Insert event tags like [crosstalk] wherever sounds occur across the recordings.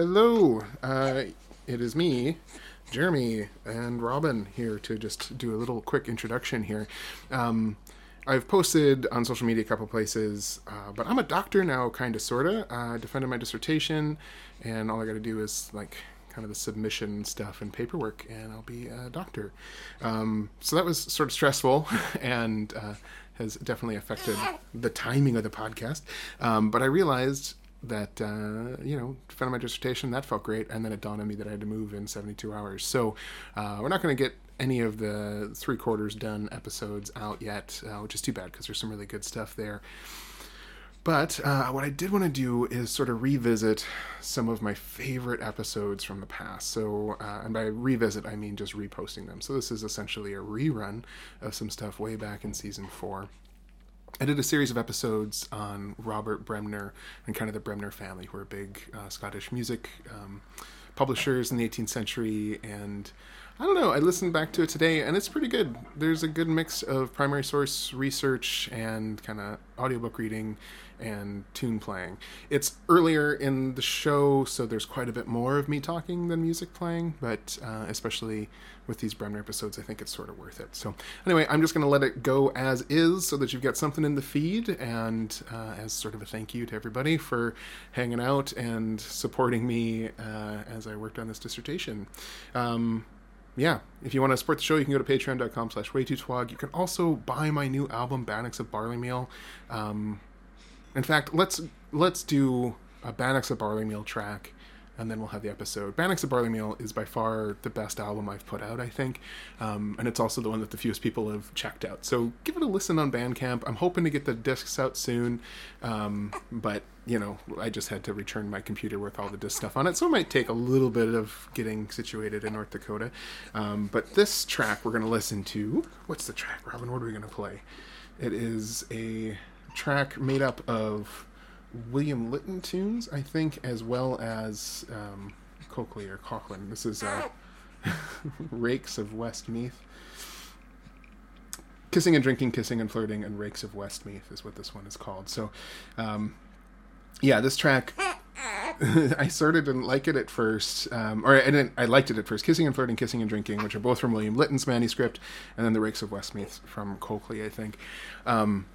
Hello. Uh, it is me, Jeremy, and Robin here to just do a little quick introduction here. Um, I've posted on social media a couple places, uh, but I'm a doctor now, kind of, sort of. I defended my dissertation, and all I got to do is like kind of the submission stuff and paperwork, and I'll be a doctor. Um, so that was sort of stressful, [laughs] and uh, has definitely affected the timing of the podcast. Um, but I realized that uh, you know defended my dissertation that felt great and then it dawned on me that i had to move in 72 hours so uh, we're not going to get any of the three quarters done episodes out yet uh, which is too bad because there's some really good stuff there but uh, what I did want to do is sort of revisit some of my favorite episodes from the past. So, uh, and by revisit, I mean just reposting them. So, this is essentially a rerun of some stuff way back in season four. I did a series of episodes on Robert Bremner and kind of the Bremner family, who are big uh, Scottish music um, publishers in the 18th century. And I don't know, I listened back to it today and it's pretty good. There's a good mix of primary source research and kind of audiobook reading and tune playing. It's earlier in the show, so there's quite a bit more of me talking than music playing, but uh, especially with these Bremner episodes, I think it's sort of worth it. So, anyway, I'm just going to let it go as is so that you've got something in the feed, and uh, as sort of a thank you to everybody for hanging out and supporting me uh, as I worked on this dissertation. Um, yeah, if you want to support the show, you can go to patreon.com slash waytotwog. You can also buy my new album, Bannocks of Barley Meal. Um, in fact, let's let's do a Bannocks of Barley Meal track, and then we'll have the episode. Bannocks of Barley Meal is by far the best album I've put out, I think, um, and it's also the one that the fewest people have checked out. So give it a listen on Bandcamp. I'm hoping to get the discs out soon, um, but you know, I just had to return my computer with all the disc stuff on it, so it might take a little bit of getting situated in North Dakota. Um, but this track we're going to listen to. What's the track, Robin? What are we going to play? It is a track made up of William Litten tunes, I think, as well as um, Coakley or Coughlin. This is uh, [laughs] Rakes of Westmeath. Kissing and Drinking, Kissing and Flirting, and Rakes of Westmeath is what this one is called. So, um, yeah, this track. [laughs] I sort of didn't like it at first, um, or I didn't. I liked it at first. Kissing and flirting, kissing and drinking, which are both from William Litten's manuscript, and then the Rakes of Westmeath from Coakley, I think. Um,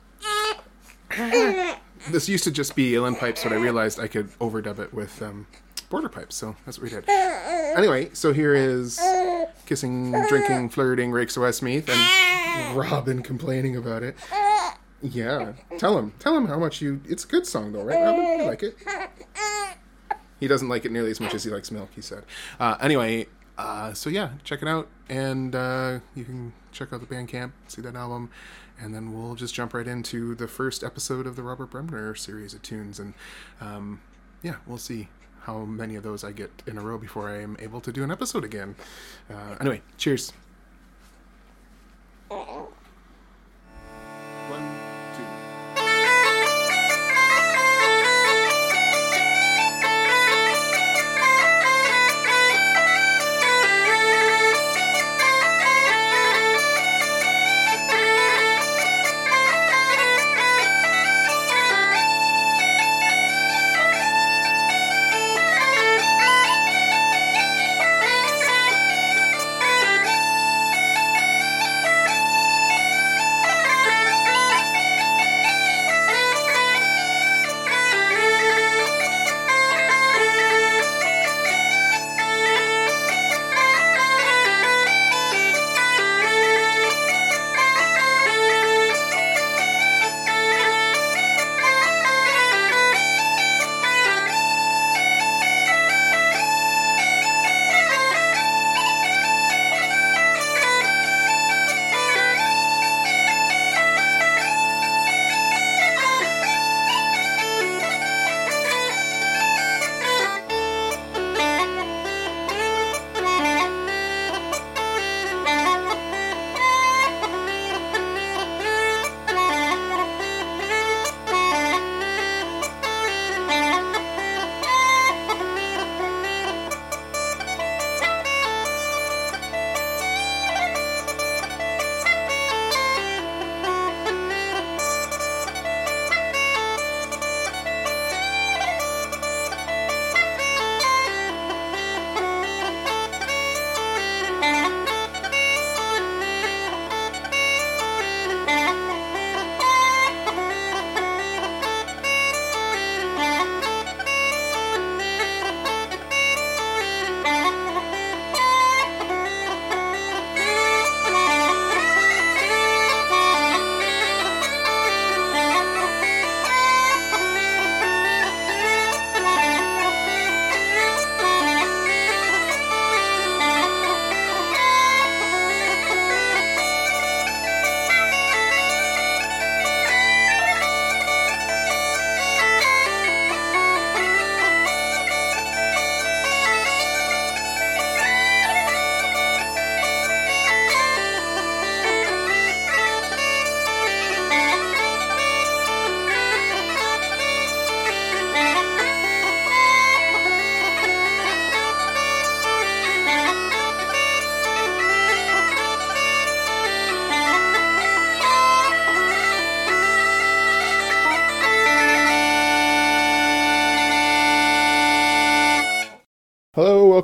this used to just be uilleann pipes, but I realized I could overdub it with um, border pipes, so that's what we did. Anyway, so here is kissing, drinking, flirting, rakes Westmeath, and Robin complaining about it. Yeah, tell him, tell him how much you. It's a good song though, right, Robin? You like it? He doesn't like it nearly as much as he likes milk. He said. Uh, anyway, uh, so yeah, check it out, and uh, you can check out the Bandcamp, see that album, and then we'll just jump right into the first episode of the Robert Bremner series of tunes, and um, yeah, we'll see how many of those I get in a row before I am able to do an episode again. Uh, anyway, cheers. One,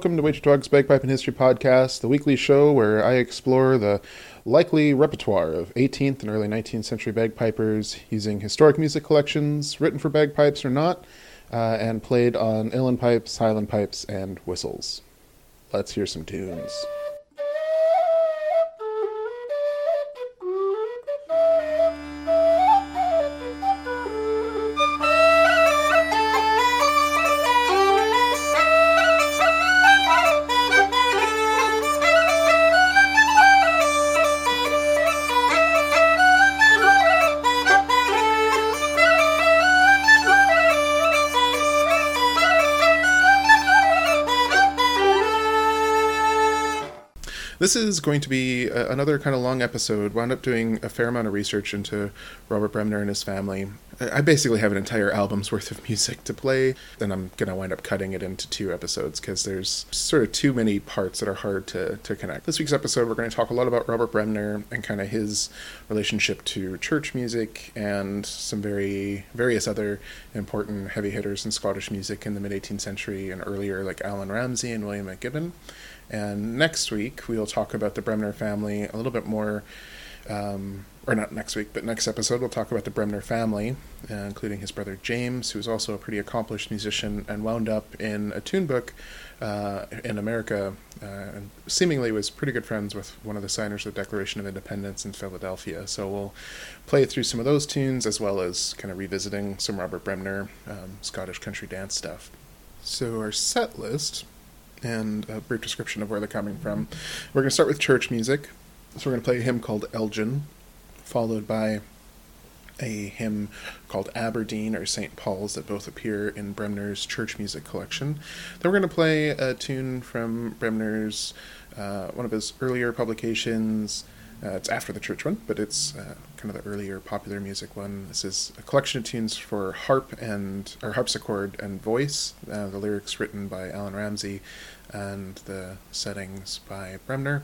welcome to Wager Dogs Bagpipe and History Podcast, the weekly show where I explore the likely repertoire of 18th and early 19th century bagpipers using historic music collections, written for bagpipes or not, uh, and played on uilleann pipes, highland pipes, and whistles. Let's hear some tunes. This is going to be a, another kind of long episode. Wound up doing a fair amount of research into Robert Bremner and his family. I basically have an entire album's worth of music to play, and I'm going to wind up cutting it into two episodes because there's sort of too many parts that are hard to, to connect. This week's episode, we're going to talk a lot about Robert Bremner and kind of his relationship to church music and some very various other important heavy hitters in Scottish music in the mid 18th century and earlier, like Allan Ramsay and William McGibbon. And next week, we'll talk about the Bremner family a little bit more. Um, or not next week, but next episode, we'll talk about the Bremner family, uh, including his brother James, who was also a pretty accomplished musician and wound up in a tune book uh, in America, uh, and seemingly was pretty good friends with one of the signers of the Declaration of Independence in Philadelphia. So we'll play through some of those tunes as well as kind of revisiting some Robert Bremner um, Scottish country dance stuff. So our set list and a brief description of where they're coming from. We're going to start with church music. So we're going to play a hymn called Elgin, followed by a hymn called Aberdeen or St. Paul's that both appear in Bremner's church music collection. Then we're going to play a tune from Bremner's, uh, one of his earlier publications. Uh, it's after the church one, but it's uh, kind of the earlier popular music one. This is a collection of tunes for harp and or harpsichord and voice. Uh, the lyrics written by Allan Ramsay and the settings by Bremner.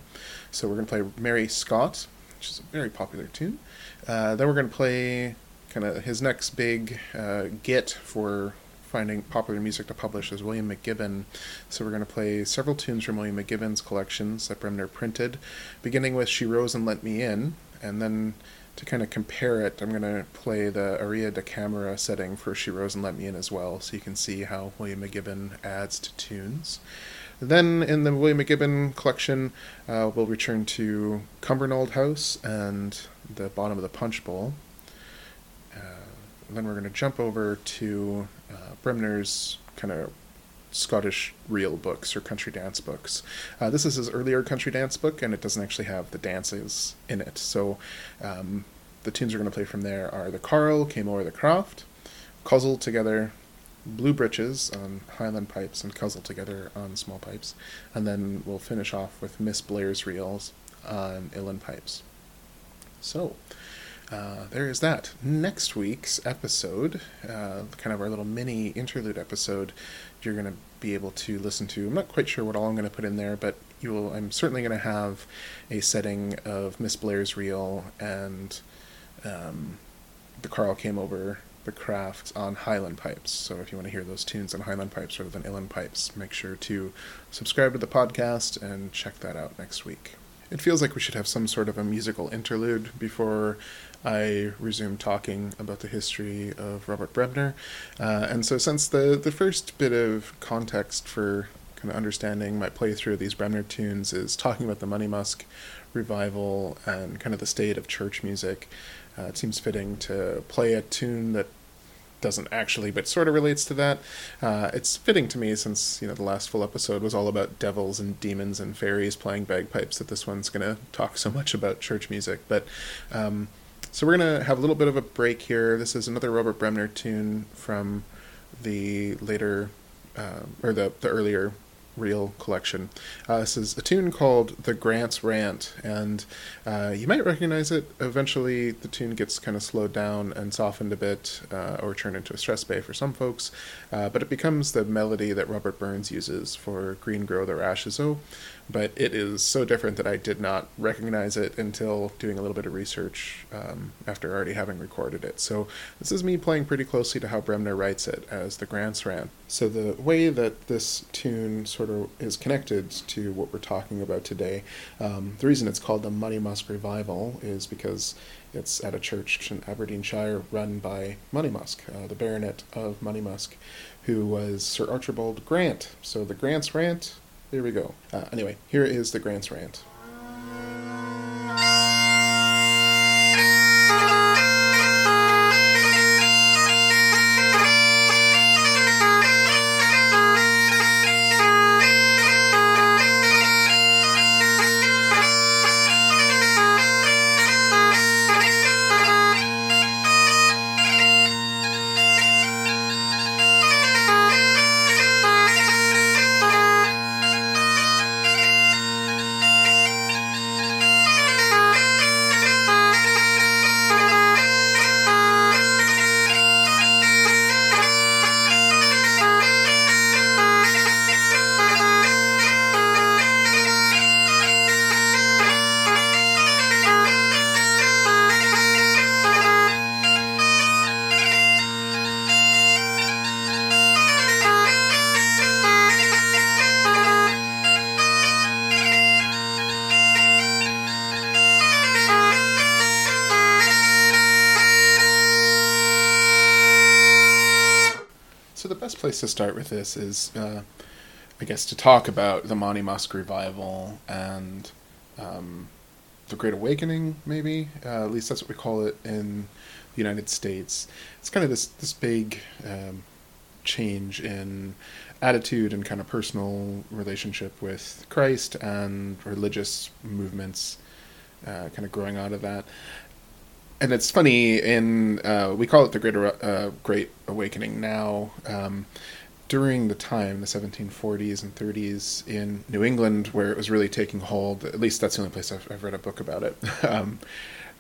So we're going to play Mary Scott, which is a very popular tune. Uh, then we're going to play kind of his next big uh, get for finding popular music to publish is William McGibbon. So we're going to play several tunes from William McGibbon's collections that Bremner printed, beginning with She Rose and Let Me In, and then to kind of compare it, I'm going to play the aria da camera setting for She Rose and Let Me In as well, so you can see how William McGibbon adds to tunes. Then in the William McGibbon collection, uh, we'll return to Cumbernauld House and the bottom of the Punch Bowl. Uh, then we're going to jump over to Bremner's kind of Scottish reel books or country dance books. Uh, this is his earlier country dance book, and it doesn't actually have the dances in it. So um, the tunes we're going to play from there are The Carl Came O'er the Croft, Cuzzle Together, Blue Breeches on Highland pipes and Cuzzle Together on small pipes, and then we'll finish off with Miss Blair's reels on uilleann pipes. So, uh, there is that. Next week's episode, uh, kind of our little mini interlude episode, you're going to be able to listen to. I'm not quite sure what all I'm going to put in there, but you will. I'm certainly going to have a setting of Miss Blair's reel and um, the Carl came over the craft on Highland pipes. So if you want to hear those tunes on Highland pipes rather than uilleann pipes, make sure to subscribe to the podcast and check that out next week. It feels like we should have some sort of a musical interlude before I resume talking about the history of Robert Bremner. Uh, and so, since the, the first bit of context for kind of understanding my playthrough of these Bremner tunes is talking about the Monymusk revival and kind of the state of church music, uh, it seems fitting to play a tune that doesn't actually, but sort of relates to that. Uh, it's fitting to me since you know the last full episode was all about devils and demons and fairies playing bagpipes that this one's going to talk so much about church music. But um, so we're to have a little bit of a break here. This is another Robert Bremner tune from the later uh, or the the earlier reel collection. Uh, this is a tune called The Grant's Rant, and uh, you might recognize it. Eventually, the tune gets kind of slowed down and softened a bit, uh, or turned into a strathspey for some folks, uh, but it becomes the melody that Robert Burns uses for Green Grow the Rashes Oh, but it is so different that I did not recognize it until doing a little bit of research um, after already having recorded it. So this is me playing pretty closely to how Bremner writes it as the Grant's Rant. So the way that this tune sort of is connected to what we're talking about today. Um, the reason it's called the Monymusk Revival is because it's at a church in Aberdeenshire run by Monymusk, uh, the Baronet of Monymusk, who was Sir Archibald Grant. So the Grant's rant, here we go. Uh, anyway, here is the Grant's rant. Place to start with this is, uh, I guess, to talk about the Monymusk revival and um, the Great Awakening. Maybe uh, at least that's what we call it in the United States. It's kind of this this big um, change in attitude and kind of personal relationship with Christ and religious movements, uh, kind of growing out of that and it's funny in uh, we call it the great uh, great awakening now um, during the time the 1740s and 30s in new england where it was really taking hold. At least that's the only place i've, I've read a book about it. [laughs] Um,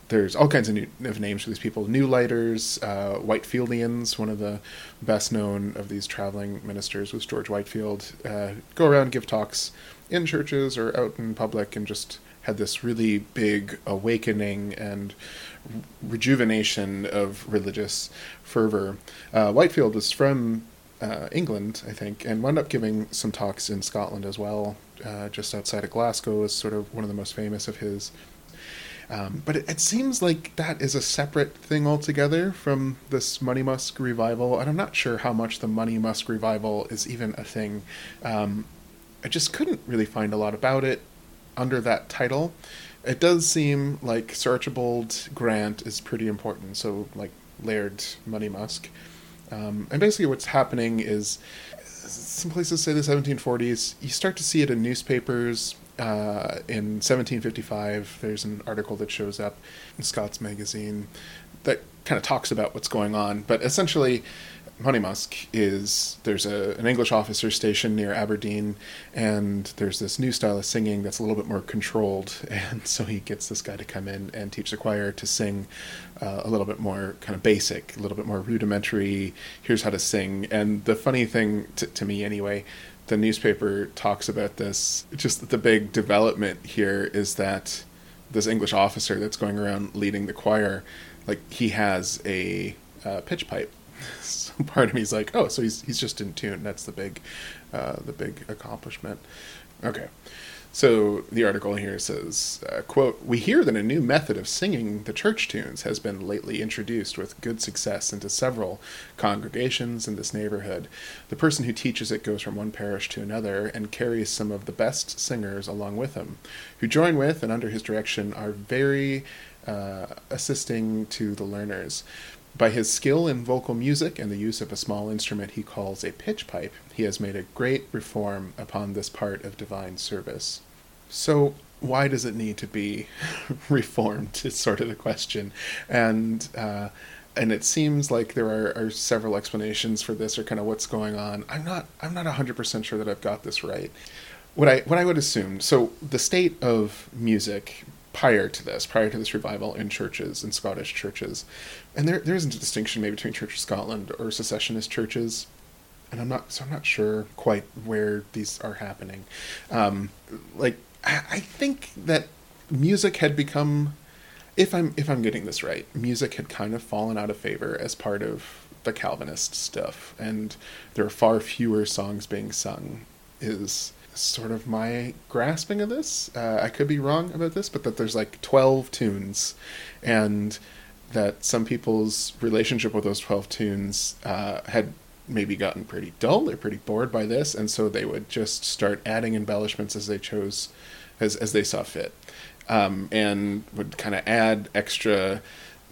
there's all kinds of, new, of names for these people. New lighters uh, whitefieldians. One of the best known of these traveling ministers was george whitefield. Uh, go around give talks in churches or out in public and just had this really big awakening and rejuvenation of religious fervor. Uh, Whitefield was from uh, England, I think, and wound up giving some talks in Scotland as well, uh, just outside of Glasgow, is sort of one of the most famous of his. Um, but it, it, seems like that is a separate thing altogether from this Monymusk revival, and I'm not sure how much the Monymusk revival is even a thing. Um, I just couldn't really find a lot about it under that title. It does seem like Sir Archibald Grant is pretty important. So like Laird Monymusk. Um, and basically, what's happening is some places say the 1740s. You start to see it in newspapers. Uh, in 1755, there's an article that shows up in Scots Magazine that kind of talks about what's going on. But essentially, Monymusk is there's a, an English officer stationed near Aberdeen, and there's this new style of singing that's a little bit more controlled, [laughs] and so he gets this guy to come in and teach the choir to sing uh, a little bit more kind of basic, a little bit more rudimentary. Here's how to sing, and the funny thing to, to me anyway, the newspaper talks about this. Just the big development here is that this English officer that's going around leading the choir, like he has a uh, pitch pipe [laughs] so part of me is like, oh, so he's he's just in tune. That's the big, uh, the big accomplishment. Okay. So the article here says, uh, quote, We hear that a new method of singing the church tunes has been lately introduced with good success into several congregations in this neighborhood. The person who teaches it goes from one parish to another and carries some of the best singers along with him, who join with and under his direction are very uh, assisting to the learners. By his skill in vocal music and the use of a small instrument he calls a pitch pipe, he has made a great reform upon this part of divine service. So, why does it need to be [laughs] reformed? Is sort of the question, and uh, and it seems like there are, are several explanations for this, or kind of what's going on. I'm not I'm not hundred percent sure that I've got this right. What I what I would assume. So the state of music prior to this, prior to this revival in churches, in Scottish churches. And there, there isn't a distinction maybe between Church of Scotland or secessionist churches. And I'm not, so I'm not sure quite where these are happening. Um, like, I, I think that music had become, if I'm, if I'm getting this right, music had kind of fallen out of favor as part of the Calvinist stuff. And there are far fewer songs being sung is sort of my grasping of this. Uh, I could be wrong about this, but that there's like 12 tunes, and that some people's relationship with those 12 tunes uh, had maybe gotten pretty dull. They're pretty bored by this, and so they would just start adding embellishments as they chose, as, as they saw fit, um, and would kind of add extra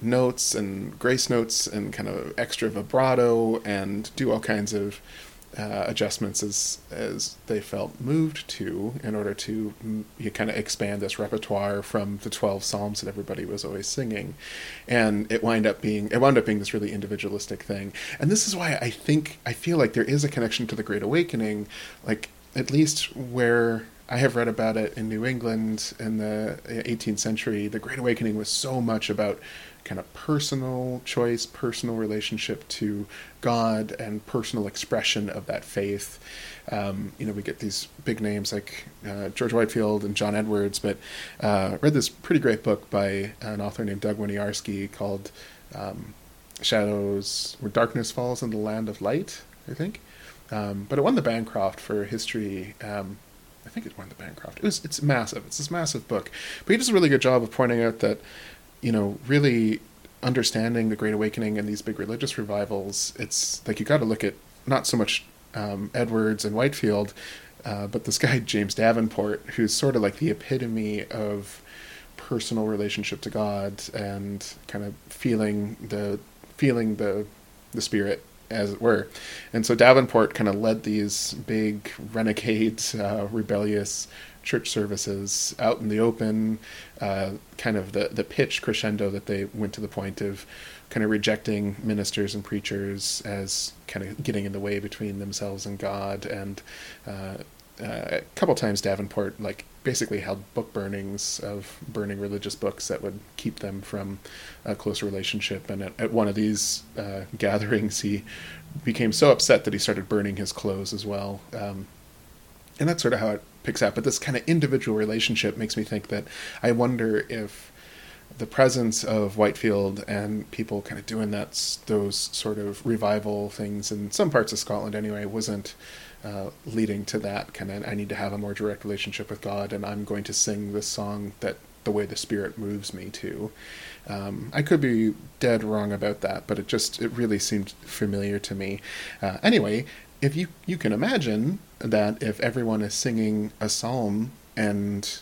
notes and grace notes and kind of extra vibrato and do all kinds of uh, adjustments as as they felt moved to in order to mm, you kind of expand this repertoire from the 12 psalms that everybody was always singing. And it wind up being it wound up being this really individualistic thing. And this is why I think I feel like there is a connection to the great awakening like at least where I have read about it in New England in the 18th century the great awakening was so much about kind of personal choice, personal relationship to God, and personal expression of that faith. Um, you know, we get these big names like uh, George Whitefield and John Edwards, but uh, read this pretty great book by an author named Doug Winiarski called um, Shadows Where Darkness Falls in the Land of Light, I think. Um, but it won the Bancroft for history. Um, I think it won the Bancroft. It was, it's massive. It's this massive book. But he does a really good job of pointing out that you know, really understanding the Great Awakening and these big religious revivals, it's like you got to look at not so much um, Edwards and Whitefield, uh, but this guy [laughs] James Davenport, who's sort of like the epitome of personal relationship to God and kind of feeling the feeling the the spirit as it were. And so Davenport kind of led these big renegade, uh, rebellious church services out in the open, uh, kind of the, the pitch crescendo that they went to the point of kind of rejecting ministers and preachers as kind of getting in the way between themselves and God. And uh, uh, a couple times Davenport like basically held book burnings of burning religious books that would keep them from a close relationship. And at, at one of these uh, gatherings, he became so upset that he started burning his clothes as well. Um, and that's sort of how it picks out. But this kind of individual relationship makes me think that I wonder if the presence of Whitefield and people kind of doing that those sort of revival things in some parts of Scotland anyway wasn't uh, leading to that kind of I need to have a more direct relationship with God and I'm going to sing this song that the way the spirit moves me to. Um, I could be dead wrong about that, but it just it really seemed familiar to me. Uh, anyway, if you you can imagine that if everyone is singing a psalm and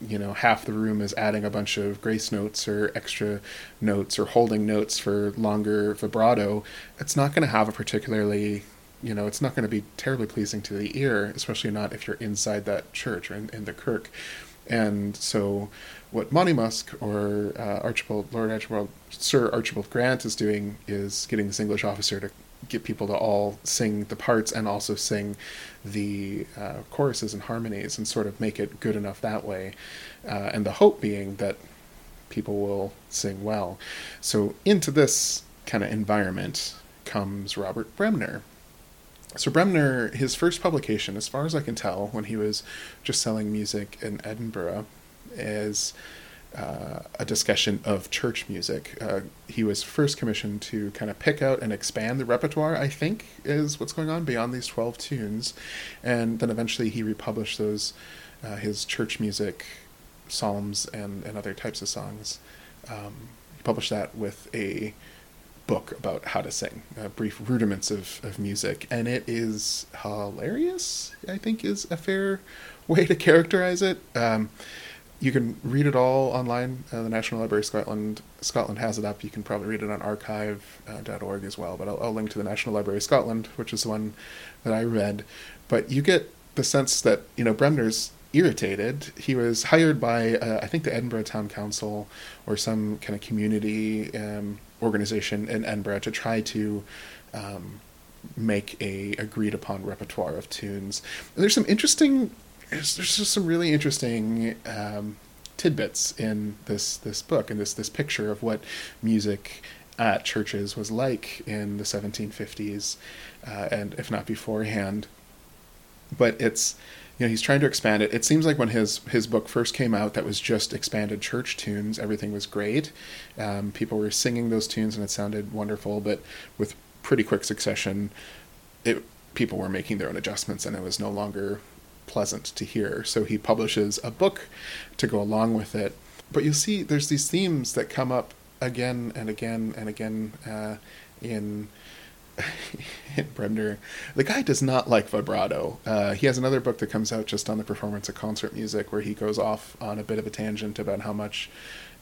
you know half the room is adding a bunch of grace notes or extra notes or holding notes for longer vibrato it's not going to have a particularly you know it's not going to be terribly pleasing to the ear especially not if you're inside that church or in, in the kirk. And so what Monymusk or uh, Archibald Lord Archibald Sir Archibald Grant is doing is getting this English officer to get people to all sing the parts and also sing the uh, choruses and harmonies and sort of make it good enough that way. Uh, and the hope being that people will sing well. So into this kind of environment comes Robert Bremner. So Bremner, his first publication, as far as I can tell, when he was just selling music in Edinburgh, is uh, a discussion of church music. Uh, he was first commissioned to kind of pick out and expand the repertoire, I think, is what's going on beyond these 12 tunes. And then eventually he republished those, uh, his church music, psalms, and, and other types of songs. Um, he published that with a book about how to sing, uh, brief rudiments of, of music. And it is hilarious, I think, is a fair way to characterize it. Um, you can read it all online. Uh, the National Library of Scotland Scotland has it up. You can probably read it on archive.org as well. But I'll, I'll, link to the National Library of Scotland, which is the one that I read. But you get the sense that you know Bremner's irritated. He was hired by uh, I think the Edinburgh Town Council or some kind of community um, organization in Edinburgh to try to. Um, make a agreed upon repertoire of tunes. And there's some interesting there's, there's just some really interesting um, tidbits in this this book and this this picture of what music at churches was like in the 1750s, uh, and if not beforehand. But it's you know he's trying to expand it. It seems like when his his book first came out, that was just expanded church tunes. Everything was great. Um, people were singing those tunes, and it sounded wonderful. But with pretty quick succession, it people were making their own adjustments, and it was no longer pleasant to hear. So he publishes a book to go along with it. But you'll see there's these themes that come up again and again and again uh, in [laughs] in Bremner. The guy does not like vibrato. Uh, he has another book that comes out just on the performance of concert music where he goes off on a bit of a tangent about how much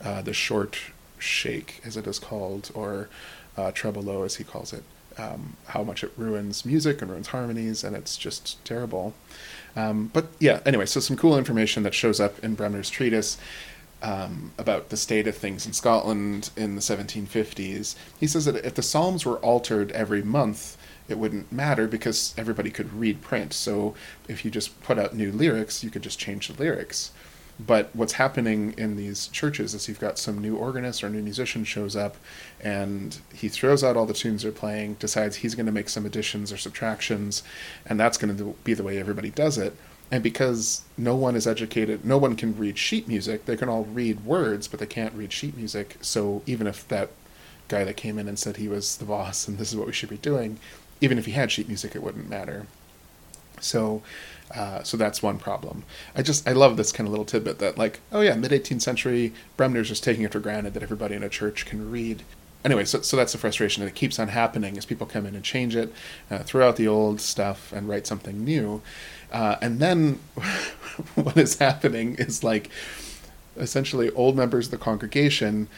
uh, the short shake, as it is called, or uh, tremolo, as he calls it, um, how much it ruins music and ruins harmonies, and it's just terrible. Um, but yeah, anyway, so some cool information that shows up in Bremner's treatise. Um, about the state of things in Scotland in the 1750s. He says that if the Psalms were altered every month, it wouldn't matter because everybody could read print. So if you just put out new lyrics, you could just change the lyrics. But what's happening in these churches is you've got some new organist or new musician shows up and he throws out all the tunes they're playing, decides he's going to make some additions or subtractions, and that's going to be the way everybody does it. And because no one is educated, no one can read sheet music, they can all read words, but they can't read sheet music. So even if that guy that came in and said he was the boss and this is what we should be doing, even if he had sheet music, it wouldn't matter. So, uh, so that's one problem. I just I love this kind of little tidbit that like oh yeah mid 18th century Bremner's just taking it for granted that everybody in a church can read. Anyway, so so that's the frustration that it keeps on happening as people come in and change it, uh, throw out the old stuff and write something new, uh, and then [laughs] what is happening is like essentially old members of the congregation,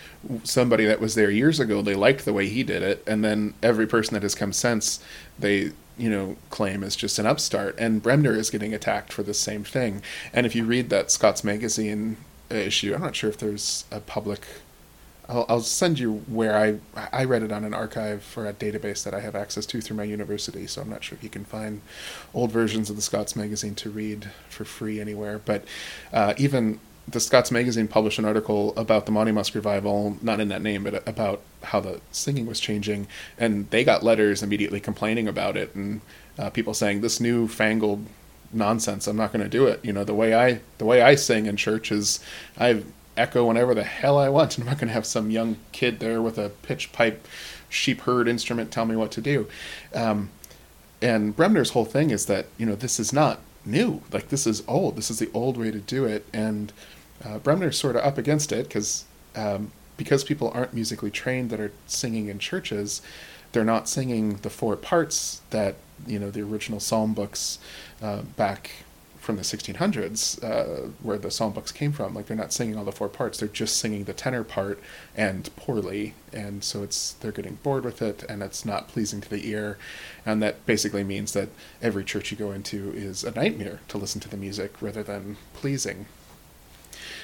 somebody that was there years ago, they liked the way he did it, and then every person that has come since, they you know claim is just an upstart. And Bremner is getting attacked for the same thing. And if you read that Scots Magazine issue, I'm not sure if there's a public. I'll, I'll send you where I I read it on an archive or a database that I have access to through my university. So I'm not sure if you can find old versions of the Scots Magazine to read for free anywhere. But uh, even the Scots Magazine published an article about the Monymusk revival, not in that name, but about how the singing was changing, and they got letters immediately complaining about it, and uh, people saying this new fangled nonsense. I'm not going to do it. You know, the way I the way I sing in church is I echo whenever the hell I want, and I'm not going to have some young kid there with a pitch pipe sheep herd instrument tell me what to do. Um, and Bremner's whole thing is that you know this is not new. Like this is old. This is the old way to do it, and uh, Bremner's sort of up against it because um, because people aren't musically trained that are singing in churches, they're not singing the four parts that you know the original psalm books uh, back from the 1600s uh, where the psalm books came from. Like they're not singing all the four parts they're just singing the tenor part and poorly and so it's they're getting bored with it and it's not pleasing to the ear. And that basically means that every church you go into is a nightmare to listen to the music rather than pleasing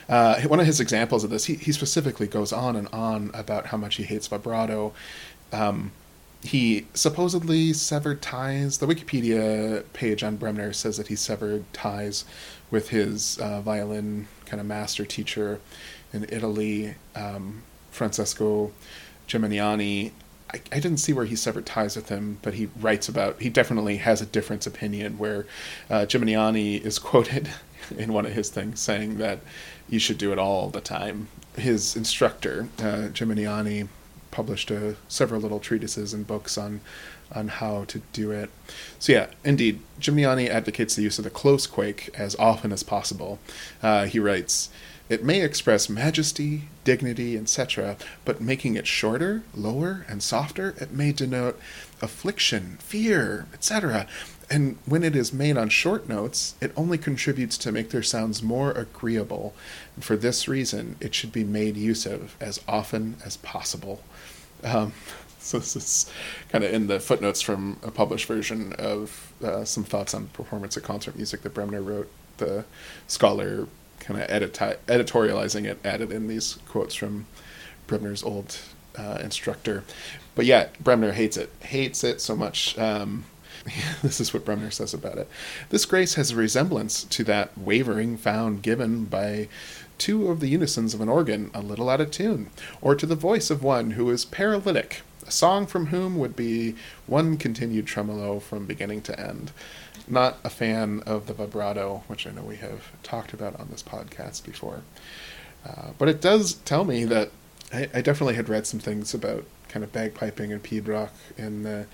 uh, one of his examples of this, he, he specifically goes on and on about how much he hates vibrato. Um, he supposedly severed ties. The Wikipedia page on Bremner says that he severed ties with his uh, violin kind of master teacher in Italy, um, Francesco Geminiani. I, didn't see where he severed ties with him, but he writes about. He definitely has a difference opinion. Where uh, is quoted [laughs] in one of his things saying that you should do it all the time. His instructor, uh, Geminiani, published uh, several little treatises and books on on how to do it. So yeah, indeed, Geminiani advocates the use of the close quake as often as possible. Uh, he writes. It may express majesty, dignity, etc., but making it shorter, lower, and softer, it may denote affliction, fear, etc., and when it is made on short notes, it only contributes to make their sounds more agreeable. And for this reason, it should be made use of as often as possible. Um, [laughs] so this is kind of in the footnotes from a published version of uh, some thoughts on performance of concert music that Bremner wrote. The scholar kind of editorializing it added in these quotes from Bremner's old uh, instructor. But yeah, Bremner hates it, hates it so much. Um, [laughs] this is what Bremner says about it. This grace has a resemblance to that wavering found given by two of the unisons of an organ a little out of tune, or to the voice of one who is paralytic, a song from whom would be one continued tremolo from beginning to end. Not a fan of the vibrato, which I know we have talked about on this podcast before. Uh, but it does tell me that I, I, definitely had read some things about kind of bagpiping and pibroch in the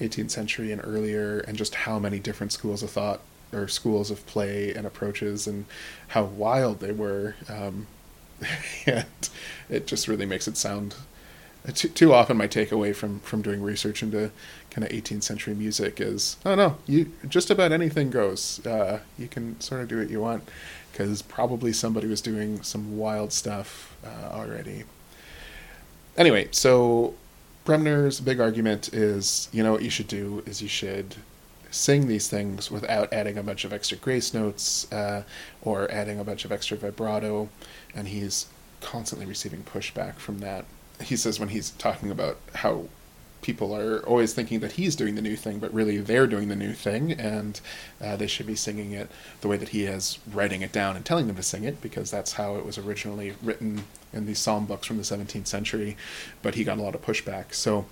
18th century and earlier, and just how many different schools of thought or schools of play and approaches and how wild they were. Um, [laughs] and it just really makes it sound too, too often my takeaway from from doing research into kind of 18th century music is oh no you just about anything goes uh, you can sort of do what you want because probably somebody was doing some wild stuff uh, already anyway so bremner's big argument is you know what you should do is you should sing these things without adding a bunch of extra grace notes uh, or adding a bunch of extra vibrato and he's constantly receiving pushback from that. He says when he's talking about how people are always thinking that he's doing the new thing, but really they're doing the new thing, and uh, they should be singing it the way that he is writing it down and telling them to sing it, because that's how it was originally written in these psalm books from the 17th century. But he got a lot of pushback. So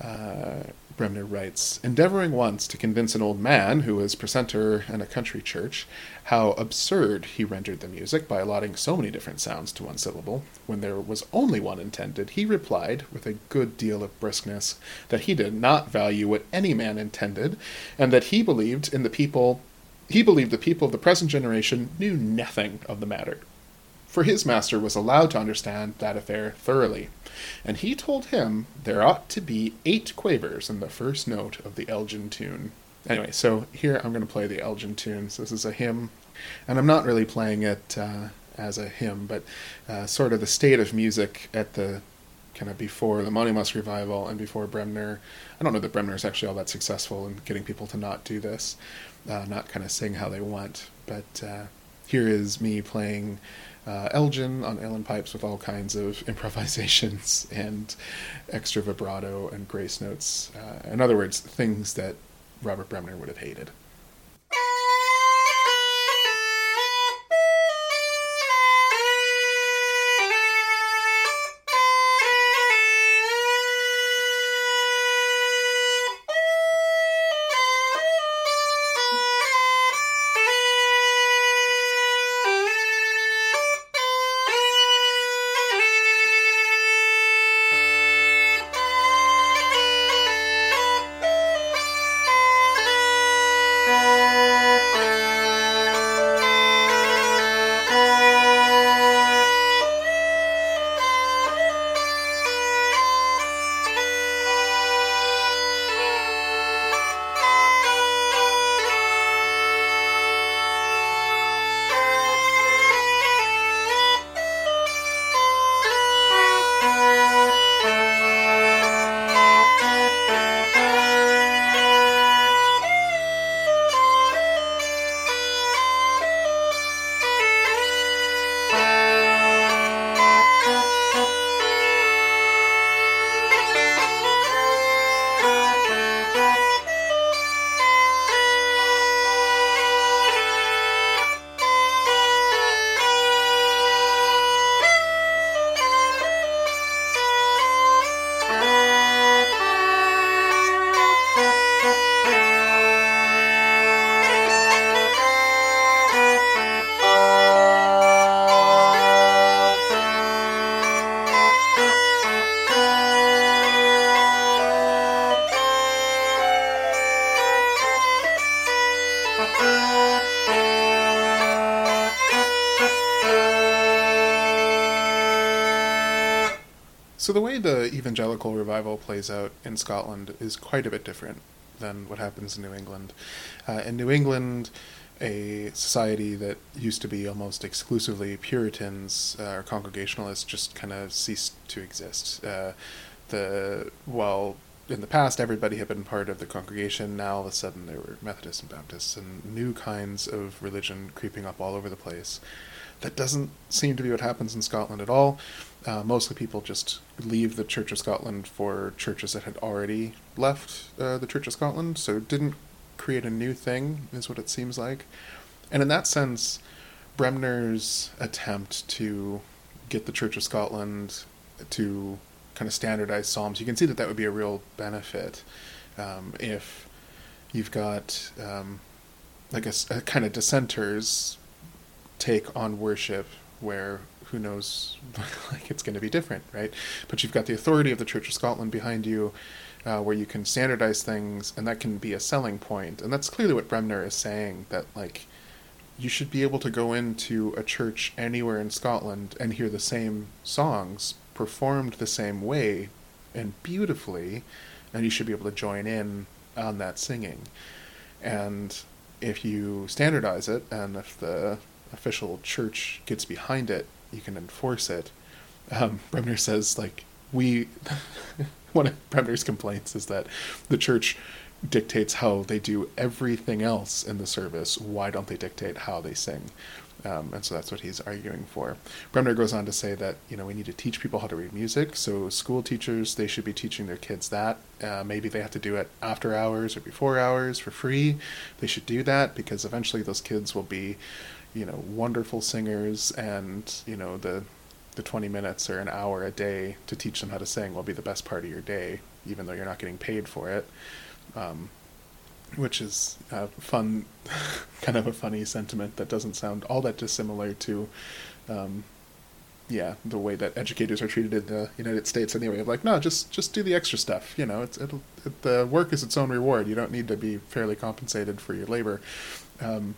uh, Bremner writes Endeavoring once to convince an old man who was precentor in a country church how absurd he rendered the music by allotting so many different sounds to one syllable, when there was only one intended, he replied, with a good deal of briskness, that he did not value what any man intended, and that he believed in the people he believed the people of the present generation knew nothing of the matter. For his master was allowed to understand that affair thoroughly, and he told him there ought to be eight quavers in the first note of the Elgin tune. Anyway, so here I'm going to play the Elgin tunes. This is a hymn, and I'm not really playing it uh, as a hymn, but uh, sort of the state of music at the kind of before the Monymusk revival and before Bremner. I don't know that Bremner is actually all that successful in getting people to not do this, uh, not kind of sing how they want. But uh, here is me playing uh, Elgin on uilleann pipes with all kinds of [laughs] improvisations and extra vibrato and grace notes. Uh, in other words, things that Robert Bremner would have hated. So the way the evangelical revival plays out in Scotland is quite a bit different than what happens in New England. Uh, in New England, a society that used to be almost exclusively Puritans uh, or Congregationalists just kind of ceased to exist. Uh, the while in the past everybody had been part of the congregation, now all of a sudden there were Methodists and Baptists and new kinds of religion creeping up all over the place. That doesn't seem to be what happens in Scotland at all. Uh, mostly people just leave the Church of Scotland for churches that had already left uh, the Church of Scotland, so it didn't create a new thing, is what it seems like. And in that sense, Bremner's attempt to get the Church of Scotland to kind of standardize psalms, you can see that that would be a real benefit um, if you've got um, like a, a kind of dissenters take on worship where who knows [laughs] like it's going to be different right but you've got the authority of the church of scotland behind you uh, where you can standardize things, and that can be a selling point. And that's clearly what Bremner is saying that like you should be able to go into a church anywhere in Scotland and hear the same songs performed the same way and beautifully, and you should be able to join in on that singing. And if you standardize it, and if the official church gets behind it, you can enforce it. Um, Bremner says, like, we, [laughs] one of Bremner's complaints is that the church dictates how they do everything else in the service. Why don't they dictate how they sing? Um, and so that's what he's arguing for. Bremner goes on to say that you know we need to teach people how to read music. So school teachers they should be teaching their kids that. Uh, maybe they have to do it after hours or before hours for free. They should do that because eventually those kids will be, you know, wonderful singers, and you know the the 20 minutes or an hour a day to teach them how to sing will be the best part of your day, even though you're not getting paid for it. Um, which is a fun, [laughs] kind of a funny sentiment that doesn't sound all that dissimilar to, um, yeah, the way that educators are treated in the United States anyway. Of like, no, just just do the extra stuff. You know, it's it'll it, the work is its own reward. You don't need to be fairly compensated for your labor. Um,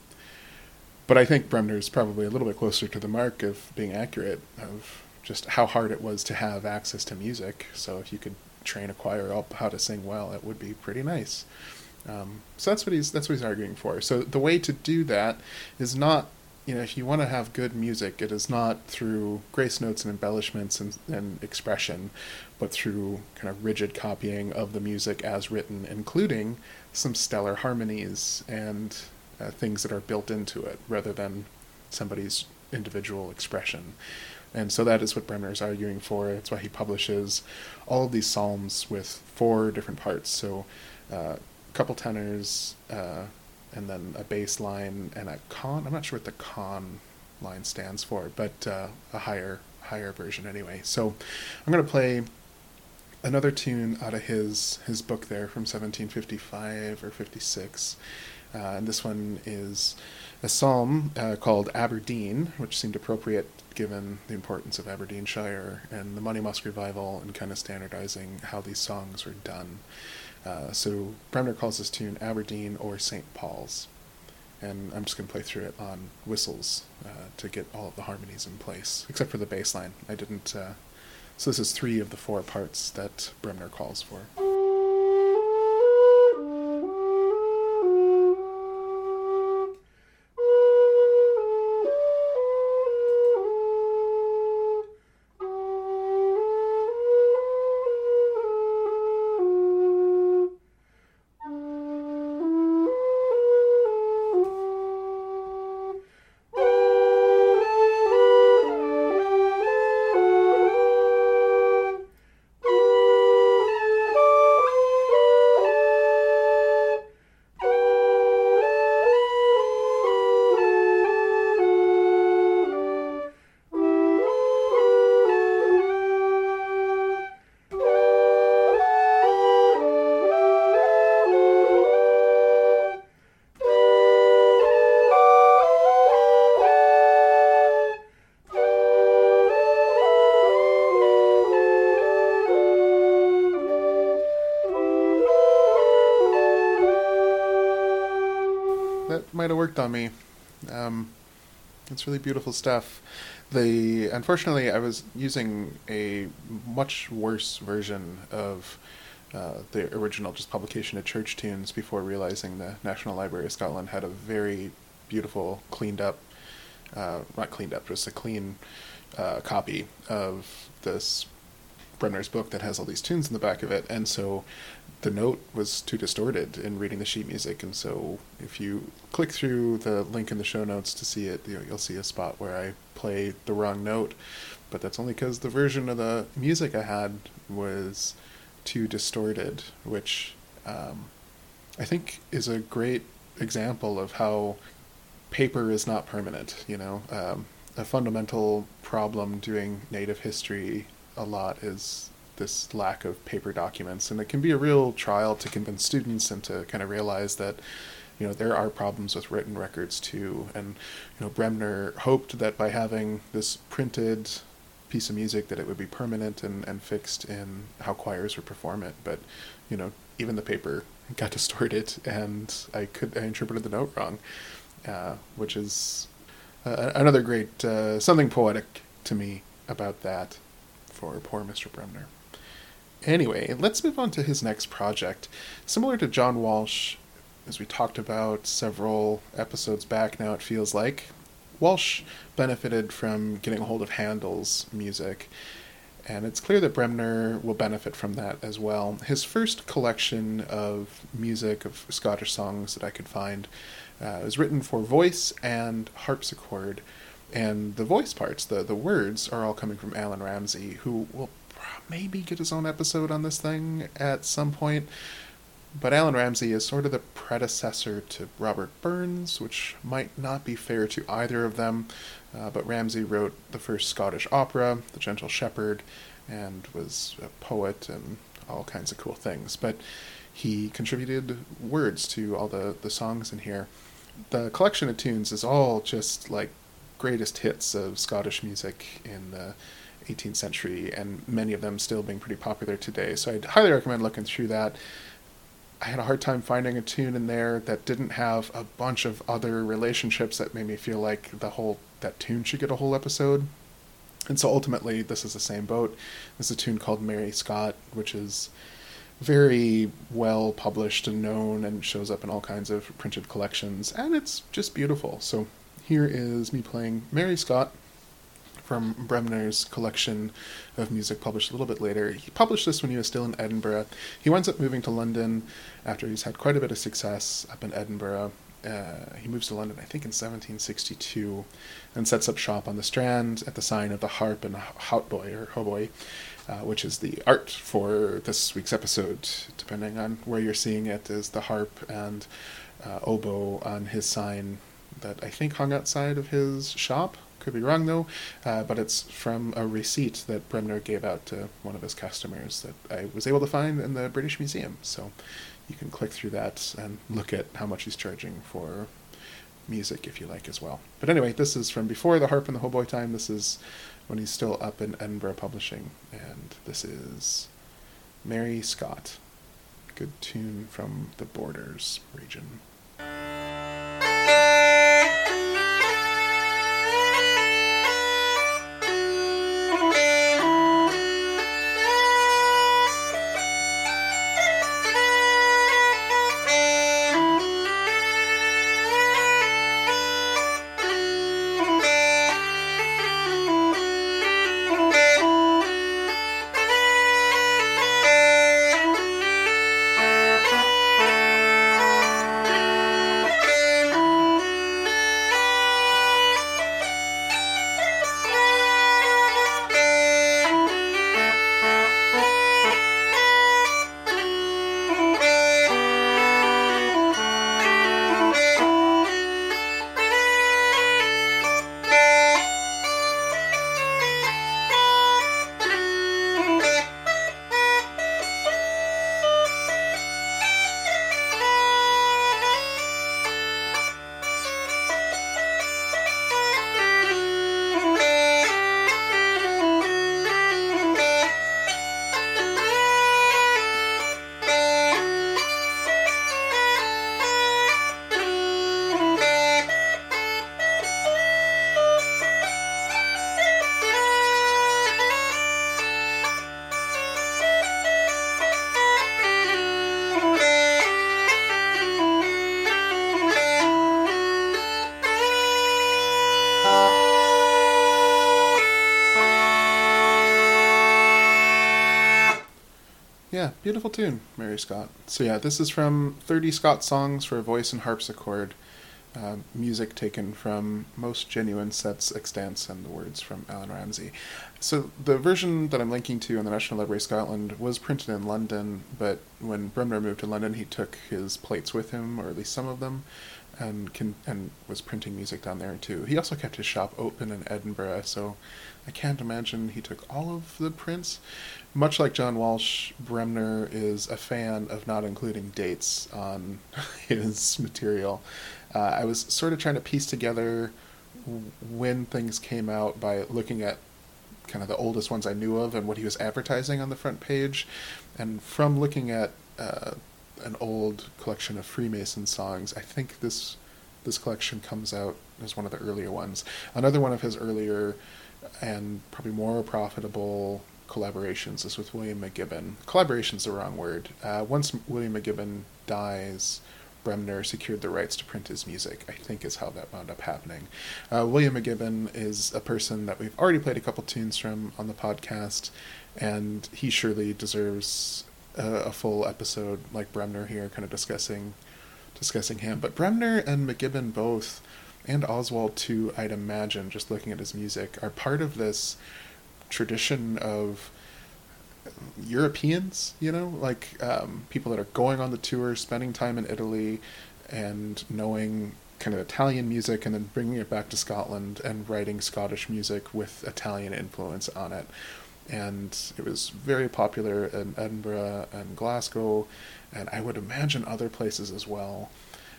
but I think Bremner is probably a little bit closer to the mark of being accurate of just how hard it was to have access to music. So if you could train a choir up how to sing well, it would be pretty nice. Um, so that's what he's that's what he's arguing for. So the way to do that is not, you know, if you want to have good music, it is not through grace notes and embellishments and, and expression, but through kind of rigid copying of the music as written, including some stellar harmonies and uh, things that are built into it, rather than somebody's individual expression. And so that is what Bremner is arguing for. That's why he publishes all of these psalms with four different parts. So uh, couple tenors, uh, and then a bass line and a con. I'm not sure what the con line stands for, but uh, a higher higher version anyway. So I'm going to play another tune out of his his book there from 1755 or 56, uh, and this one is a psalm uh, called Aberdeen, which seemed appropriate given the importance of Aberdeenshire and the Monymusk revival and kind of standardizing how these songs were done. Uh, so Bremner calls this tune Aberdeen or St. Paul's. And I'm just going to play through it on whistles uh, to get all of the harmonies in place, except for the bass line. I didn't. Uh, so this is three of the four parts that Bremner calls for. Me. Um, it's really beautiful stuff. The unfortunately, I was using a much worse version of uh, the original just publication of church tunes before realizing the National Library of Scotland had a very beautiful, cleaned up, uh, not cleaned up, just a clean uh, copy of this Bremner's book that has all these tunes in the back of it, and so the note was too distorted in reading the sheet music, and so if you click through the link in the show notes to see it, you'll see a spot where I play the wrong note, but that's only because the version of the music I had was too distorted, which um, I think is a great example of how paper is not permanent. You know, um, a fundamental problem doing native history a lot is this lack of paper documents, and it can be a real trial to convince students and to kind of realize that you know there are problems with written records too. And you know Bremner hoped that by having this printed piece of music that it would be permanent and, and fixed in how choirs would perform it. But, you know, even the paper got [laughs] distorted and I could I interpreted the note wrong, uh, which is uh, another great uh, something poetic to me about that for poor Mr. Bremner. Anyway, let's move on to his next project. Similar to John Walsh, as we talked about several episodes back now, it feels like, Walsh benefited from getting a hold of Handel's music, and it's clear that Bremner will benefit from that as well. His first collection of music, of Scottish songs that I could find, uh, was written for voice and harpsichord and the voice parts, the the words, are all coming from Allan Ramsay, who will maybe get his own episode on this thing at some point. But Allan Ramsay is sort of the predecessor to Robert Burns, which might not be fair to either of them. Uh, but Ramsay wrote the first Scottish opera, The Gentle Shepherd, and was a poet and all kinds of cool things. But he contributed words to all the, the songs in here. The collection of tunes is all just like greatest hits of Scottish music in the 18th century, and many of them still being pretty popular today. So I'd highly recommend looking through that. I had a hard time finding a tune in there that didn't have a bunch of other relationships that made me feel like the whole that tune should get a whole episode. And so ultimately, this is the same boat. There's a tune called Mary Scott, which is very well published and known and shows up in all kinds of printed collections, and it's just beautiful. So here is me playing Mary Scott from Bremner's collection of music published a little bit later. He published this when he was still in Edinburgh. He winds up moving to London after he's had quite a bit of success up in Edinburgh. Uh, he moves to London, I think, in 1762, and sets up shop on the Strand at the sign of the Harp and Hautboy or Hautboy, uh, which is the art for this week's episode. Depending on where you're seeing it, is the harp and uh, oboe on his sign that I think hung outside of his shop. Could be wrong though, uh, but it's from a receipt that Bremner gave out to one of his customers that I was able to find in the British Museum. So you can click through that and look at how much he's charging for music if you like as well. But anyway, this is from before the harp and the hautboy time. This is when he's still up in Edinburgh publishing, and this is Mary Scott. Good tune from the Borders region. Beautiful tune, Mary Scott. So yeah, this is from 30 Scott songs for voice and harpsichord. Uh, music taken from most genuine sets extants and the words from Allan Ramsay. So the version that I'm linking to in the National Library of Scotland was printed in London, but when Bremner moved to London, he took his plates with him, or at least some of them, and can, and was printing music down there too. He also kept his shop open in Edinburgh, so I can't imagine he took all of the prints. Much like John Walsh, Bremner is a fan of not including dates on [laughs] his material. Uh, I was sort of trying to piece together when things came out by looking at kind of the oldest ones I knew of and what he was advertising on the front page. And from looking at uh, an old collection of Freemason songs, I think this this collection comes out as one of the earlier ones. Another one of his earlier and probably more profitable collaborations is with William McGibbon. Collaboration is the wrong word. Uh, once William McGibbon dies, Bremner secured the rights to print his music, I think is how that wound up happening. Uh, William McGibbon is a person that we've already played a couple tunes from on the podcast, and he surely deserves a, a full episode like Bremner here, kind of discussing discussing him. But Bremner and McGibbon both, and Oswald too, I'd imagine, just looking at his music, are part of this tradition of Europeans, you know, like um, people that are going on the tour, spending time in Italy, and knowing kind of Italian music, and then bringing it back to Scotland and writing Scottish music with Italian influence on it. And it was very popular in Edinburgh and Glasgow, and I would imagine other places as well.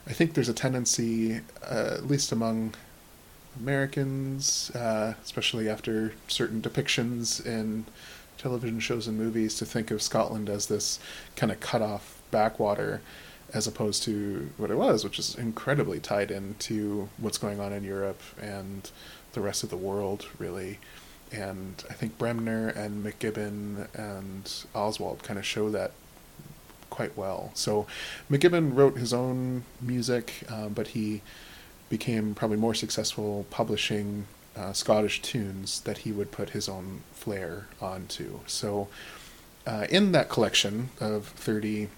I think there's a tendency, uh, at least among Americans, uh, especially after certain depictions in television shows and movies, to think of Scotland as this kind of cut off backwater as opposed to what it was, which is incredibly tied into what's going on in Europe and the rest of the world, really. And I think Bremner and McGibbon and Oswald kind of show that quite well. So McGibbon wrote his own music, um, but he became probably more successful publishing uh, Scottish tunes that he would put his own flair onto. So, uh, in that collection of 30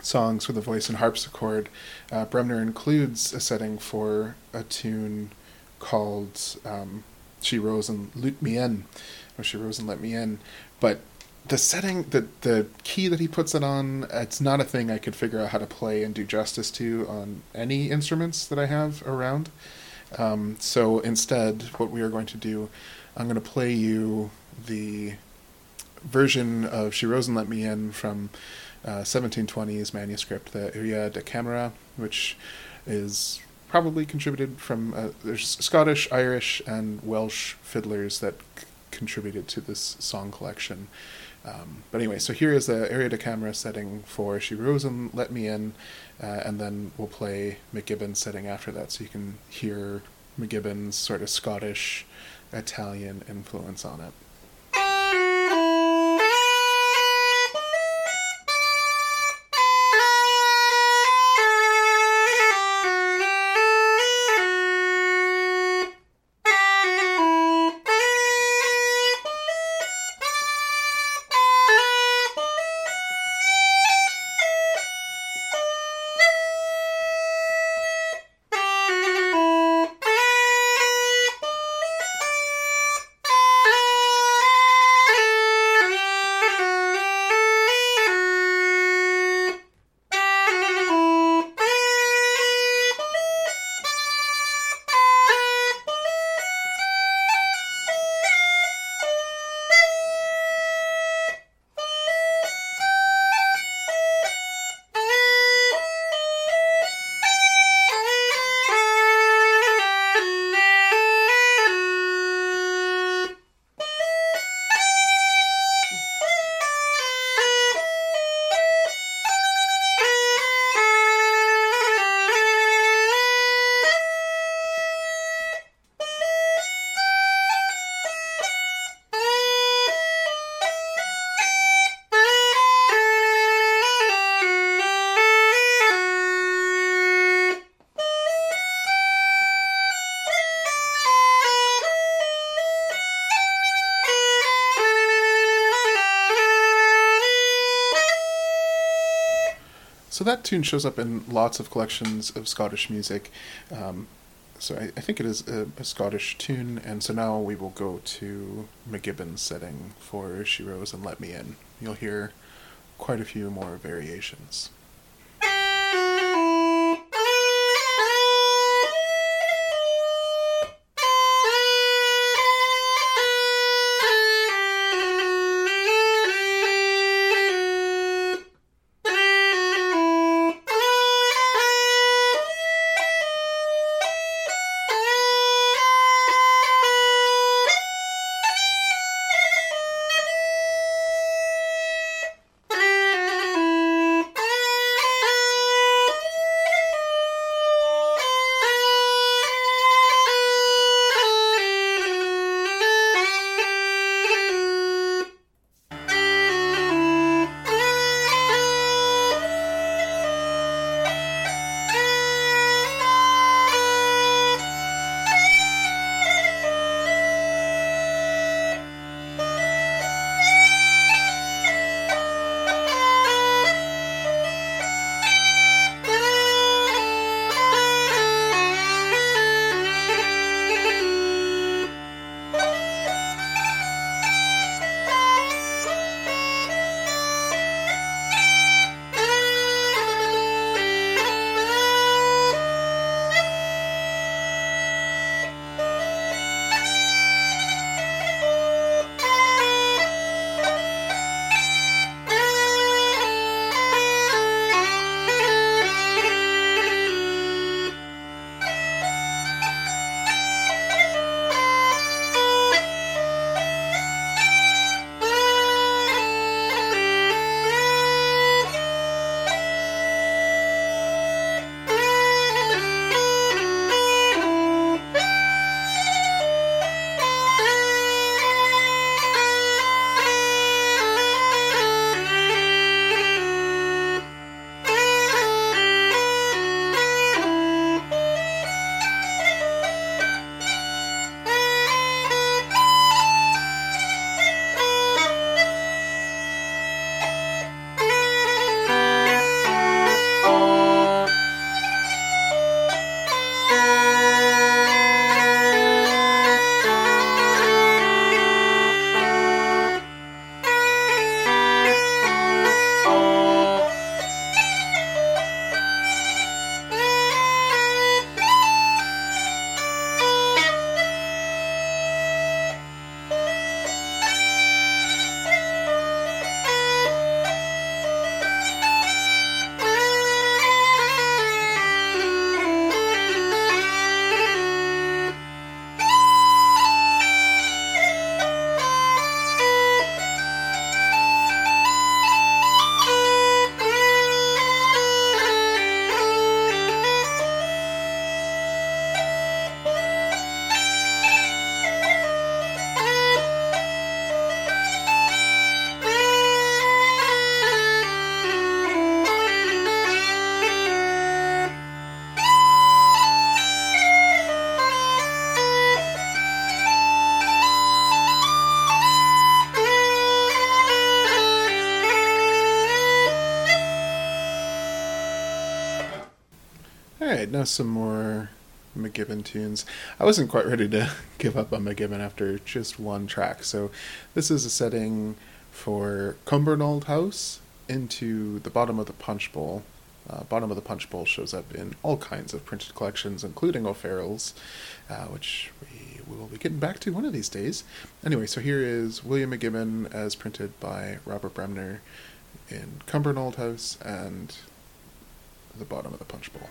songs for the voice and harpsichord, uh, Bremner includes a setting for a tune called um, She Rose and Let Me In, or She Rose and Let Me In. But the setting, the the key that he puts it on, it's not a thing I could figure out how to play and do justice to on any instruments that I have around. Um, so instead, what we are going to do, I'm going to play you the version of She Rose and Let Me In from uh, 1720s manuscript, the Aria de Camera, which is probably contributed from uh, there's Scottish, Irish, and Welsh fiddlers that c- contributed to this song collection. Um, but anyway, so here is the Aria de Camera setting for She Rose and Let Me In, uh, and then we'll play McGibbon's setting after that so you can hear McGibbon's sort of Scottish, Italian influence on it. That tune shows up in lots of collections of Scottish music. Um, so I, I, think it is a, a, Scottish tune, and so now we will go to McGibbon's setting for She Rose and Let Me In. You'll hear quite a few more variations. Now some more McGibbon tunes. I wasn't quite ready to [laughs] give up on McGibbon after just one track, so this is a setting for Cumbernauld House into the bottom of the punch bowl. Uh, bottom of the punch bowl shows up in all kinds of printed collections, including O'Farrell's, uh, which we, we will be getting back to one of these days. Anyway, so here is William McGibbon as printed by Robert Bremner in Cumbernauld House and the bottom of the punch bowl.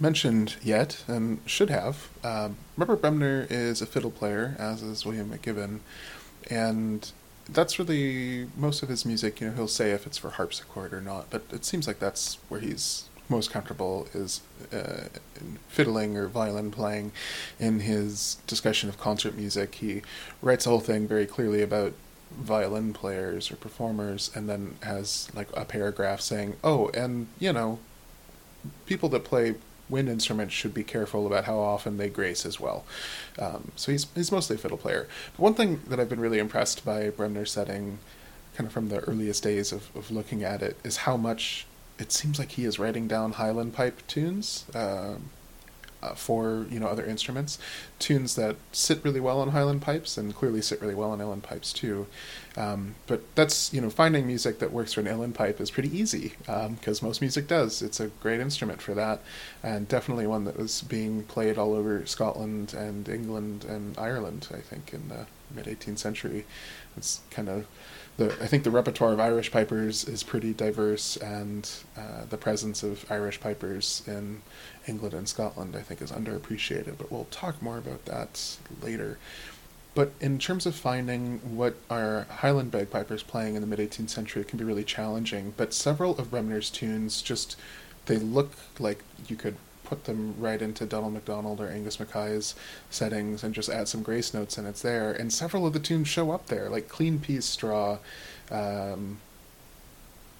Mentioned yet, and should have. Um, Robert Bremner is a fiddle player, as is William McGibbon, and that's really most of his music. You know, he'll say if it's for harpsichord or not, but it seems like that's where he's most comfortable is uh, fiddling or violin playing. In his discussion of concert music, he writes the whole thing very clearly about violin players or performers, and then has like a paragraph saying, "Oh, and you know, people that play wind instruments should be careful about how often they grace as well. Um, so he's he's mostly a fiddle player. But one thing that I've been really impressed by Bremner's setting, kind of from the earliest days of, of looking at it, is how much it seems like he is writing down Highland pipe tunes. Um, uh, for you know other instruments, tunes that sit really well on Highland pipes and clearly sit really well on Uilleann pipes too. Um, but that's you know finding music that works for an Uilleann pipe is pretty easy because um, most music does. It's a great instrument for that, and definitely one that was being played all over Scotland and England and Ireland. I think in the mid 18th century. It's kind of the I think the repertoire of Irish pipers is pretty diverse, and uh, the presence of Irish pipers in England and Scotland I think is underappreciated. But we'll talk more about that later. But in terms of finding what are Highland bagpipers playing in the mid 18th century, it can be really challenging. But several of Bremner's tunes just they look like you could put them right into Donald MacDonald or Angus Mackay's settings and just add some grace notes and it's there. And several of the tunes show up there, like Clean Peas Straw. Um,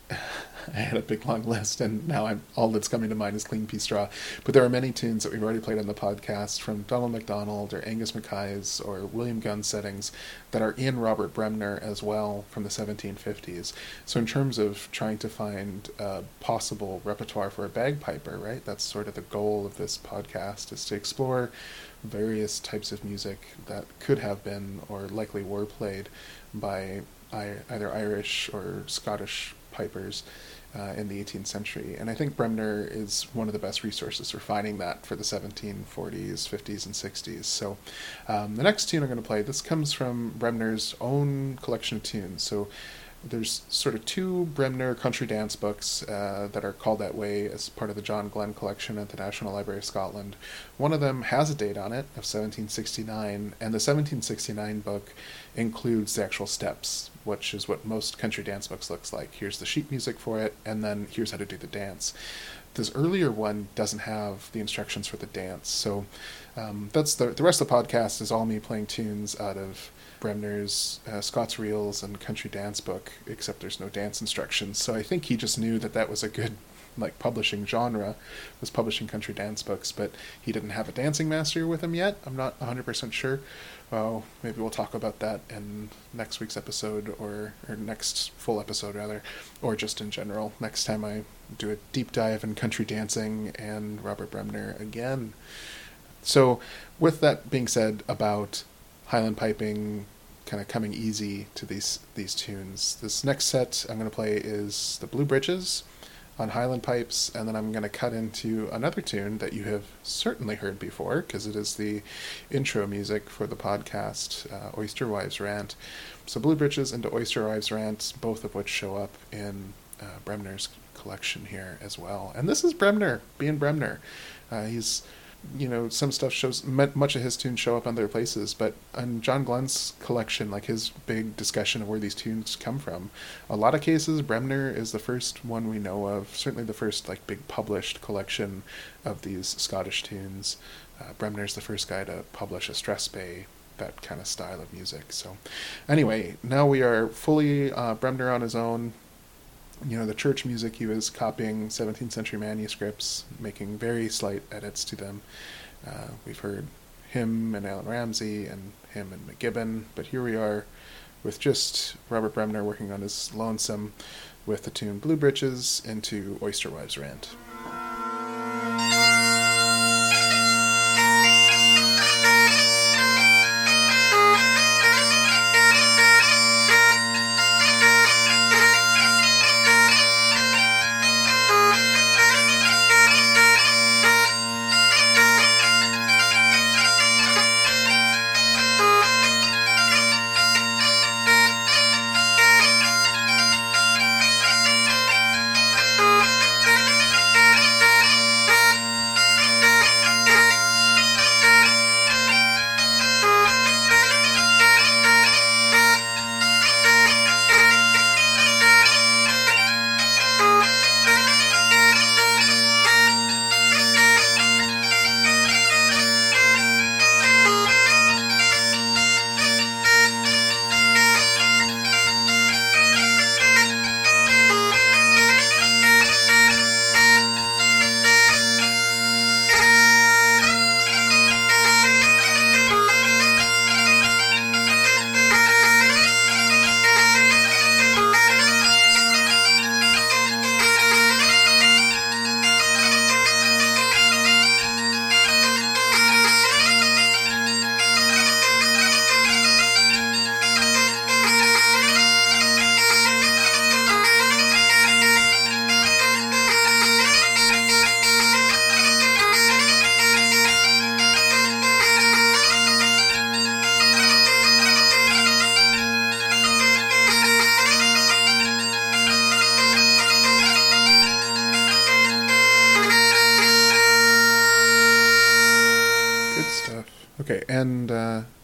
[laughs] [laughs] I had a big long list, and now I'm all that's coming to mind is Clean Peas Straw. But there are many tunes that we've already played on the podcast from Donald MacDonald or Angus Mackay's or William Gunn settings that are in Robert Bremner as well from the 1750s. So in terms of trying to find a possible repertoire for a bagpiper, right? That's sort of the goal of this podcast is to explore various types of music that could have been or likely were played by either Irish or Scottish pipers uh, in the 18th century. And I think Bremner is one of the best resources for finding that for the 1740s, 50s, and 60s. So um, the next tune I'm going to play, this comes from Bremner's own collection of tunes. So there's sort of two Bremner country dance books uh, that are called that way as part of the John Glen collection at the National Library of Scotland. One of them has a date on it of 1769, and the 1769 book includes the actual steps, which is what most country dance books looks like. Here's the sheet music for it, and then here's how to do the dance. This earlier one doesn't have the instructions for the dance, so um, that's the the rest of the podcast is all me playing tunes out of Bremner's uh, Scots Reels and Country Dance book, except there's no dance instructions. So I think he just knew that that was a good like publishing genre was publishing country dance books, but he didn't have a dancing master with him yet. I'm not 100% sure. Oh, maybe we'll talk about that in next week's episode or or next full episode rather, or just in general. Next time I do a deep dive in country dancing and Robert Bremner again. So, with that being said about Highland piping kind of coming easy to these these tunes. This next set I'm going to play is the Blue Britches on Highland pipes, and then I'm going to cut into another tune that you have certainly heard before because it is the intro music for the podcast, uh, Oyster Wives Rant. So Blue Britches into Oyster Wives Rant, both of which show up in uh, Bremner's collection here as well. And this is Bremner, being Bremner. Uh, he's you know some stuff shows much of his tunes show up on other places but on john glen's collection like his big discussion of where these tunes come from a lot of cases bremner is the first one we know of certainly the first like big published collection of these scottish tunes. Uh, bremner's the first guy to publish a strathspey that kind of style of music so. Anyway now we are fully uh, bremner on his own you know, the church music, he was copying 17th century manuscripts, making very slight edits to them. Uh, we've heard him and Allan Ramsay and him and McGibbon, but here we are with just Robert Bremner working on his lonesome with the tune Blue Britches into Oyster Wives Rant.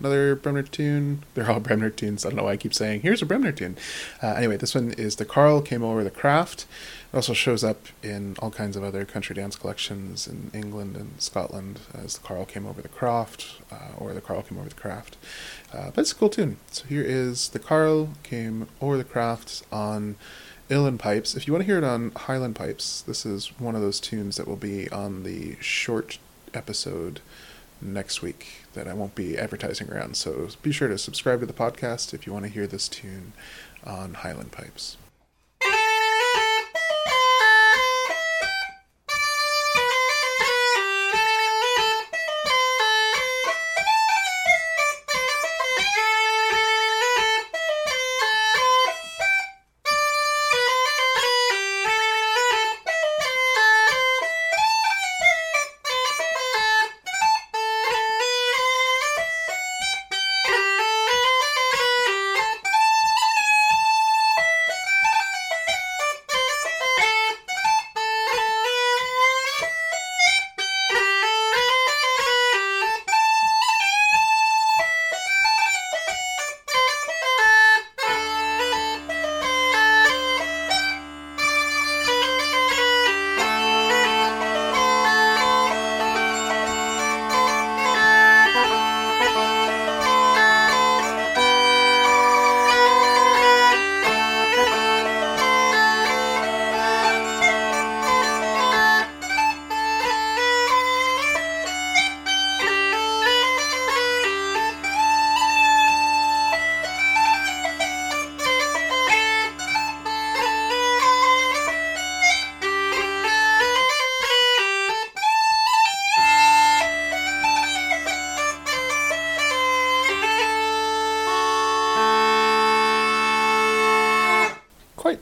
Another Bremner tune. They're all [laughs] Bremner tunes. I don't know why I keep saying, here's a Bremner tune. Uh, anyway, this one is The Carl Came Over the Craft. It also shows up in all kinds of other country dance collections in England and Scotland as The Carl Came Over the Craft uh, or The Carl Came Over the Craft. Uh, but it's a cool tune. So here is The Carl Came Over the Craft on Uilleann Pipes. If you want to hear it on Highland Pipes, this is one of those tunes that will be on the short episode next week that I won't be advertising around. So be sure to subscribe to the podcast if you want to hear this tune on Highland Pipes.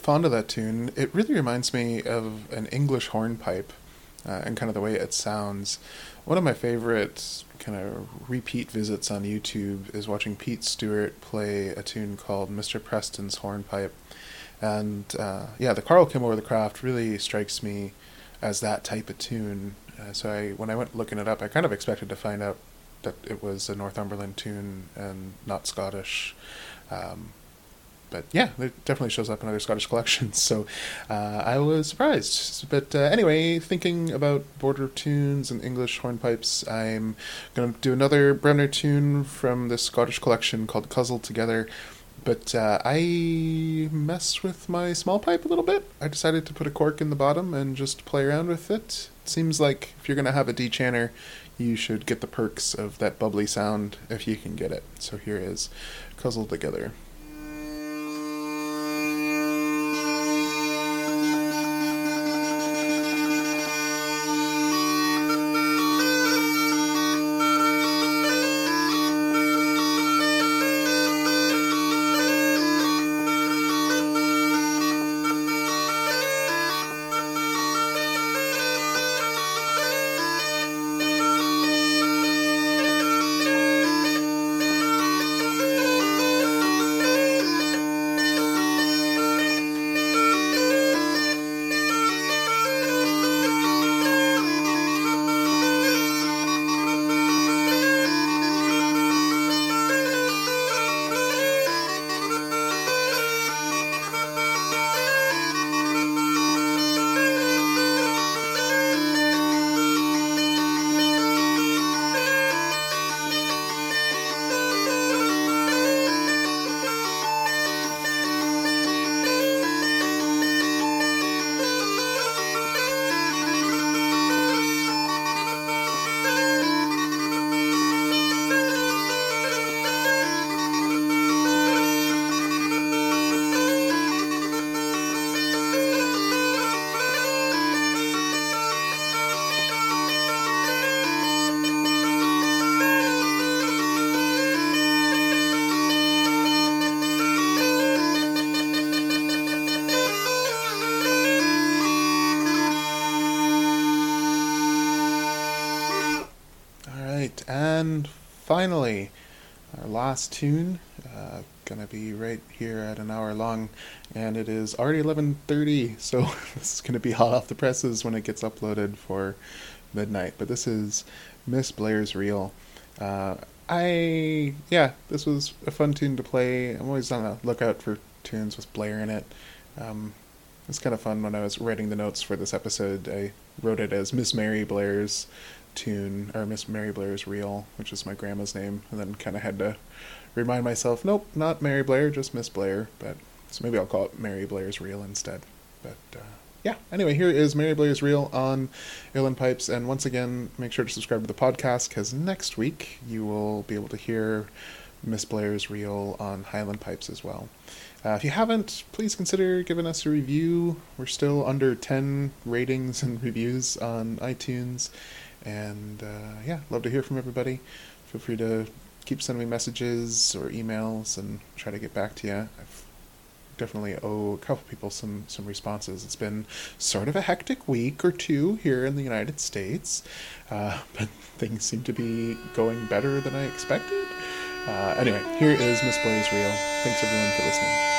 Fond of that tune. It really reminds me of an English hornpipe uh, and kind of the way it sounds. One of my favorite kind of repeat visits on YouTube is watching Pete Stewart play a tune called Mr. Preston's Hornpipe. And uh, yeah, the Carl Came Over the Croft really strikes me as that type of tune. Uh, so I, when I went looking it up, I kind of expected to find out that it was a Northumberland tune and not Scottish. Um, but yeah, it definitely shows up in other Scottish collections. [laughs] So uh, I was surprised. But uh, anyway, thinking about border tunes and English hornpipes, I'm going to do another Bremner tune from the Scottish collection called Cuzzled Together. But uh, I messed with my small pipe a little bit. I decided to put a cork in the bottom and just play around with it. It seems like if you're going to have a D chanter, you should get the perks of that bubbly sound if you can get it. So here is Cuzzled Together. Finally, our last tune, uh, gonna be right here at an hour long, and it is already 11:30, [laughs] so [laughs] this is gonna be hot off the presses when it gets uploaded for midnight. But this is Miss Blair's Reel. Uh, I yeah, this was a fun tune to play. I'm always on the lookout for tunes with Blair in it. Um, it's kind of fun when I was writing the notes for this episode. I wrote it as Miss Mary Blair's tune or Miss Mary Blair's reel, which is my grandma's name, and then kind of had to remind myself, nope, not Mary Blair, just Miss Blair. But so maybe I'll call it Mary Blair's reel instead. But uh, yeah, anyway, here is Mary Blair's reel on Uilleann Pipes, and once again, make sure to subscribe to the podcast because next week you will be able to hear Miss Blair's reel on Highland Pipes as well. Uh, if you haven't, please consider giving us a review. We're still under 10 ratings and [laughs] reviews on iTunes. And uh, yeah, love to hear from everybody. Feel free to keep sending me messages or emails and try to get back to you. I've definitely owe a couple people some some responses. It's been sort of a hectic week or two here in the United States, uh, [laughs] but things seem to be going better than I expected. Uh, anyway, here is Miss Blair's Reel. Thanks everyone for listening.